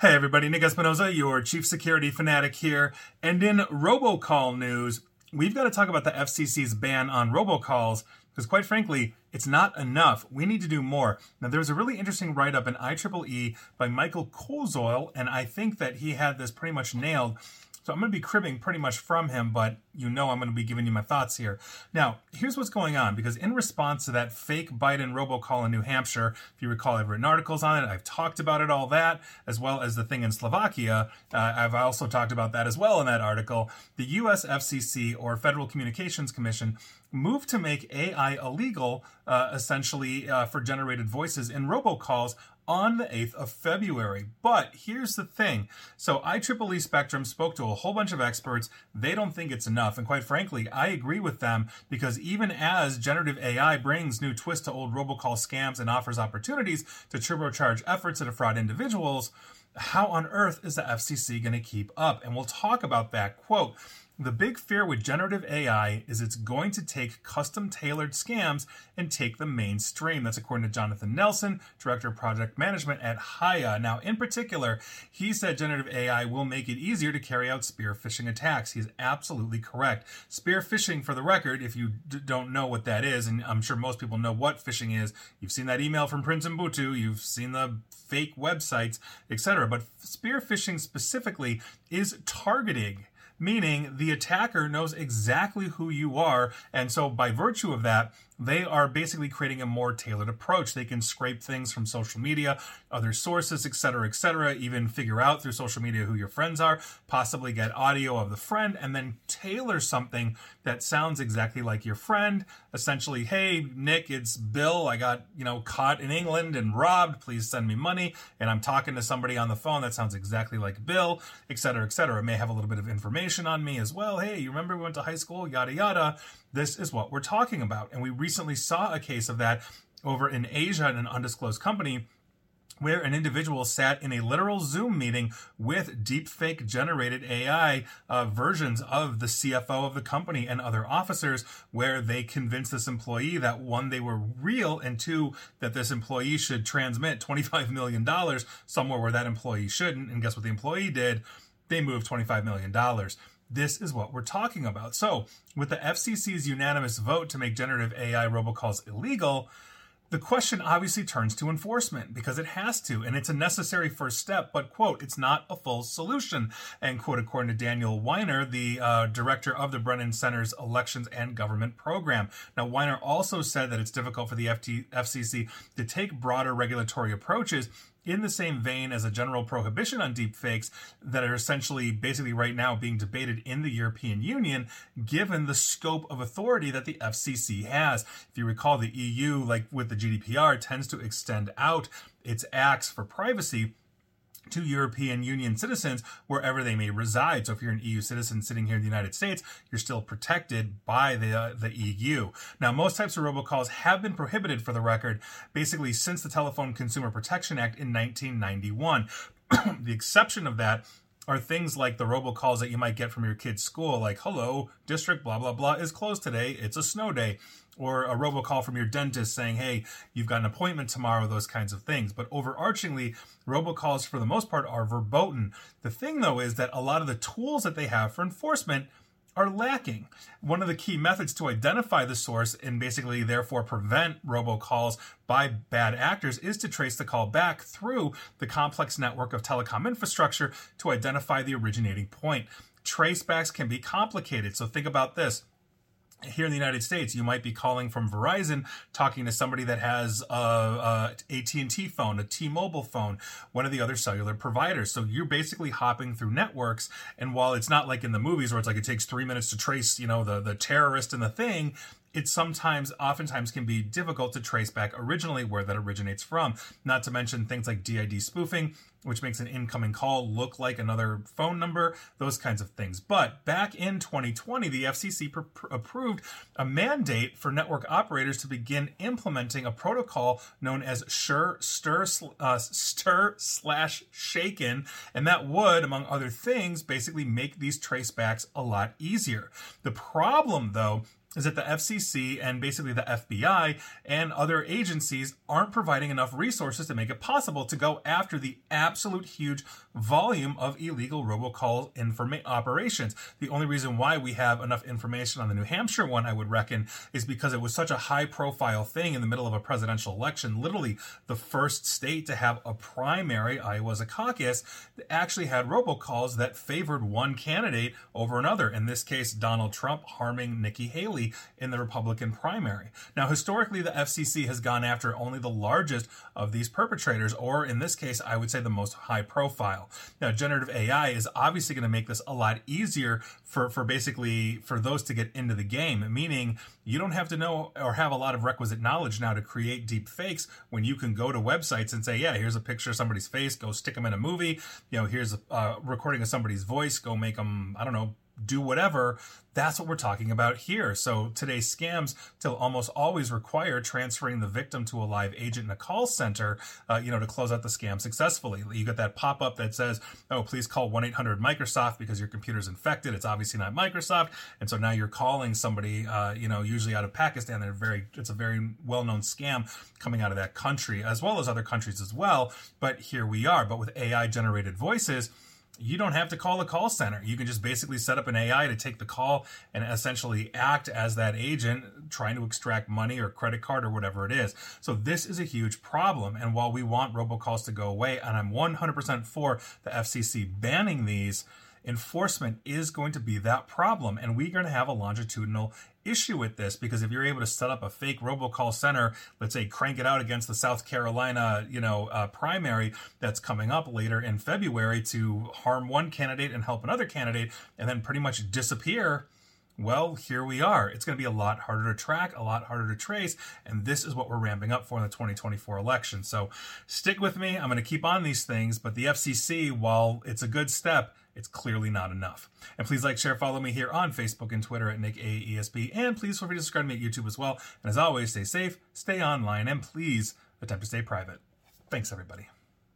Hey everybody, Nick Espinosa, your chief security fanatic here. And in robocall news, we've got to talk about the FCC's ban on robocalls because quite frankly, it's not enough. We need to do more. Now, there was a really interesting write up in IEEE by Michael Koziol, and I think that he had this pretty much nailed. So I'm going to be cribbing pretty much from him, but you know I'm going to be giving you my thoughts here. Now, here's what's going on because in response to that fake Biden robocall in New Hampshire, if you recall, I've written articles on it. I've talked about it, all that, as well as the thing in Slovakia. Uh, I've also talked about that as well in that article. The US FCC or Federal Communications Commission moved to make AI illegal, uh, essentially, uh, for generated voices in robocalls on the 8th of February. But here's the thing. So IEEE Spectrum spoke to a whole bunch of experts. They don't think it's enough. And quite frankly, I agree with them because even as generative AI brings new twists to old robocall scams and offers opportunities to turbocharge efforts to defraud individuals, how on earth is the FCC going to keep up? And we'll talk about that. Quote, the big fear with generative AI is it's going to take custom tailored scams and take the mainstream. That's according to Jonathan Nelson, Director of Project Management at Hiya. Now, in particular, he said generative AI will make it easier to carry out spear phishing attacks. He's absolutely correct. Spear phishing, for the record, if you d- don't know what that is, and I'm sure most people know what phishing is, you've seen that email from Prince and Mbutu, you've seen the fake websites, etc. But spear phishing specifically is targeting meaning the attacker knows exactly who you are. And so, by virtue of that, they are basically creating a more tailored approach. They can scrape things from social media, other sources, etc., etc., even figure out through social media who your friends are, possibly get audio of the friend, and then tailor something that sounds exactly like your friend. Essentially, hey, Nick, it's Bill. I got, you know, caught in England and robbed. Please send me money. And I'm talking to somebody on the phone that sounds exactly like Bill, etc., etc. It may have a little bit of information on me as well. Hey, you remember we went to high school? Yada, yada. This is what we're talking about. And we recently saw a case of that over in Asia in an undisclosed company where an individual sat in a literal Zoom meeting with deepfake generated AI uh, versions of the CFO of the company and other officers, where they convinced this employee that one, they were real, and two, that this employee should transmit $25 million somewhere where that employee shouldn't. And guess what the employee did? They moved $25 million this is what we're talking about. So, with the FCC's unanimous vote to make generative AI robocalls illegal, the question obviously turns to enforcement because it has to, and it's a necessary first step, but, quote, it's not a full solution, end quote, according to Daniel Weiner, the uh, director of the Brennan Center's Elections and Government Program. Now, Weiner also said that it's difficult for the FT- FCC to take broader regulatory approaches in the same vein as a general prohibition on deepfakes that are essentially basically right now being debated in the European Union, given the scope of authority that the FCC has. If you recall, the EU, like with the GDPR, tends to extend out its acts for privacy to European Union citizens wherever they may reside. So if you're an EU citizen sitting here in the United States, you're still protected by the uh, the EU. Now, most types of robocalls have been prohibited for the record basically since the Telephone Consumer Protection Act in 1991. the exception of that are things like the robocalls that you might get from your kid's school, like, hello, district blah, blah, blah is closed today. It's a snow day. Or a robocall from your dentist saying, hey, you've got an appointment tomorrow, those kinds of things. But overarchingly, robocalls for the most part are verboten. The thing though is that a lot of the tools that they have for enforcement are lacking. One of the key methods to identify the source and basically therefore prevent robocalls by bad actors is to trace the call back through the complex network of telecom infrastructure to identify the originating point. Tracebacks can be complicated, so think about this here in the United States, you might be calling from Verizon, talking to somebody that has a, a AT&T phone, a T-Mobile phone, one of the other cellular providers. So you're basically hopping through networks. And while it's not like in the movies where it's like it takes three minutes to trace, you know, the the terrorist and the thing, it sometimes, oftentimes, can be difficult to trace back originally where that originates from. Not to mention things like DID spoofing, which makes an incoming call look like another phone number, those kinds of things. But back in 2020, the FCC pr- approved a mandate for network operators to begin implementing a protocol known as Sure Stir uh, Stir slash Shaken, and that would, among other things, basically make these tracebacks a lot easier. The problem, though, is that the FCC and basically the FBI and other agencies aren't providing enough resources to make it possible to go after the absolute huge volume of illegal robocall informa- operations. The only reason why we have enough information on the New Hampshire one, I would reckon, is because it was such a high profile thing in the middle of a presidential election. Literally, the first state to have a primary, Iowa's a caucus, that actually had robocalls that favored one candidate over another. In this case, Donald Trump harming Nikki Haley in the Republican primary. Now, historically, the FCC has gone after only the largest of these perpetrators, or in this case, I would say the most high profile. Now, generative AI is obviously going to make this a lot easier for, for basically for those to get into the game, meaning you don't have to know or have a lot of requisite knowledge now to create deep fakes when you can go to websites and say, yeah, here's a picture of somebody's face, go stick them in a movie. You know, here's a uh, recording of somebody's voice, go make them, I don't know, do whatever. That's what we're talking about here. So today's scams still almost always require transferring the victim to a live agent in a call center, uh, you know, to close out the scam successfully. You get that pop up that says, "Oh, please call one eight hundred Microsoft because your computer's infected." It's obviously not Microsoft, and so now you're calling somebody, uh, you know, usually out of Pakistan. They're very, it's a very well known scam coming out of that country as well as other countries as well. But here we are. But with AI generated voices you don't have to call a call center. You can just basically set up an AI to take the call and essentially act as that agent trying to extract money or credit card or whatever it is. So this is a huge problem. And while we want robocalls to go away, and I'm 100% for the FCC banning these, enforcement is going to be that problem. And we're going to have a longitudinal issue with this because if you're able to set up a fake robocall center, let's say crank it out against the South Carolina, you know, uh, primary that's coming up later in February to harm one candidate and help another candidate, and then pretty much disappear. Well, here we are. It's going to be a lot harder to track, a lot harder to trace, and this is what we're ramping up for in the 2024 election. So stick with me. I'm going to keep on these things, but the FCC, while it's a good step, it's clearly not enough. And please like, share, follow me here on Facebook and Twitter at Nick AESP. And please feel free to subscribe to me at YouTube as well. And as always, stay safe, stay online, and please attempt to stay private. Thanks, everybody.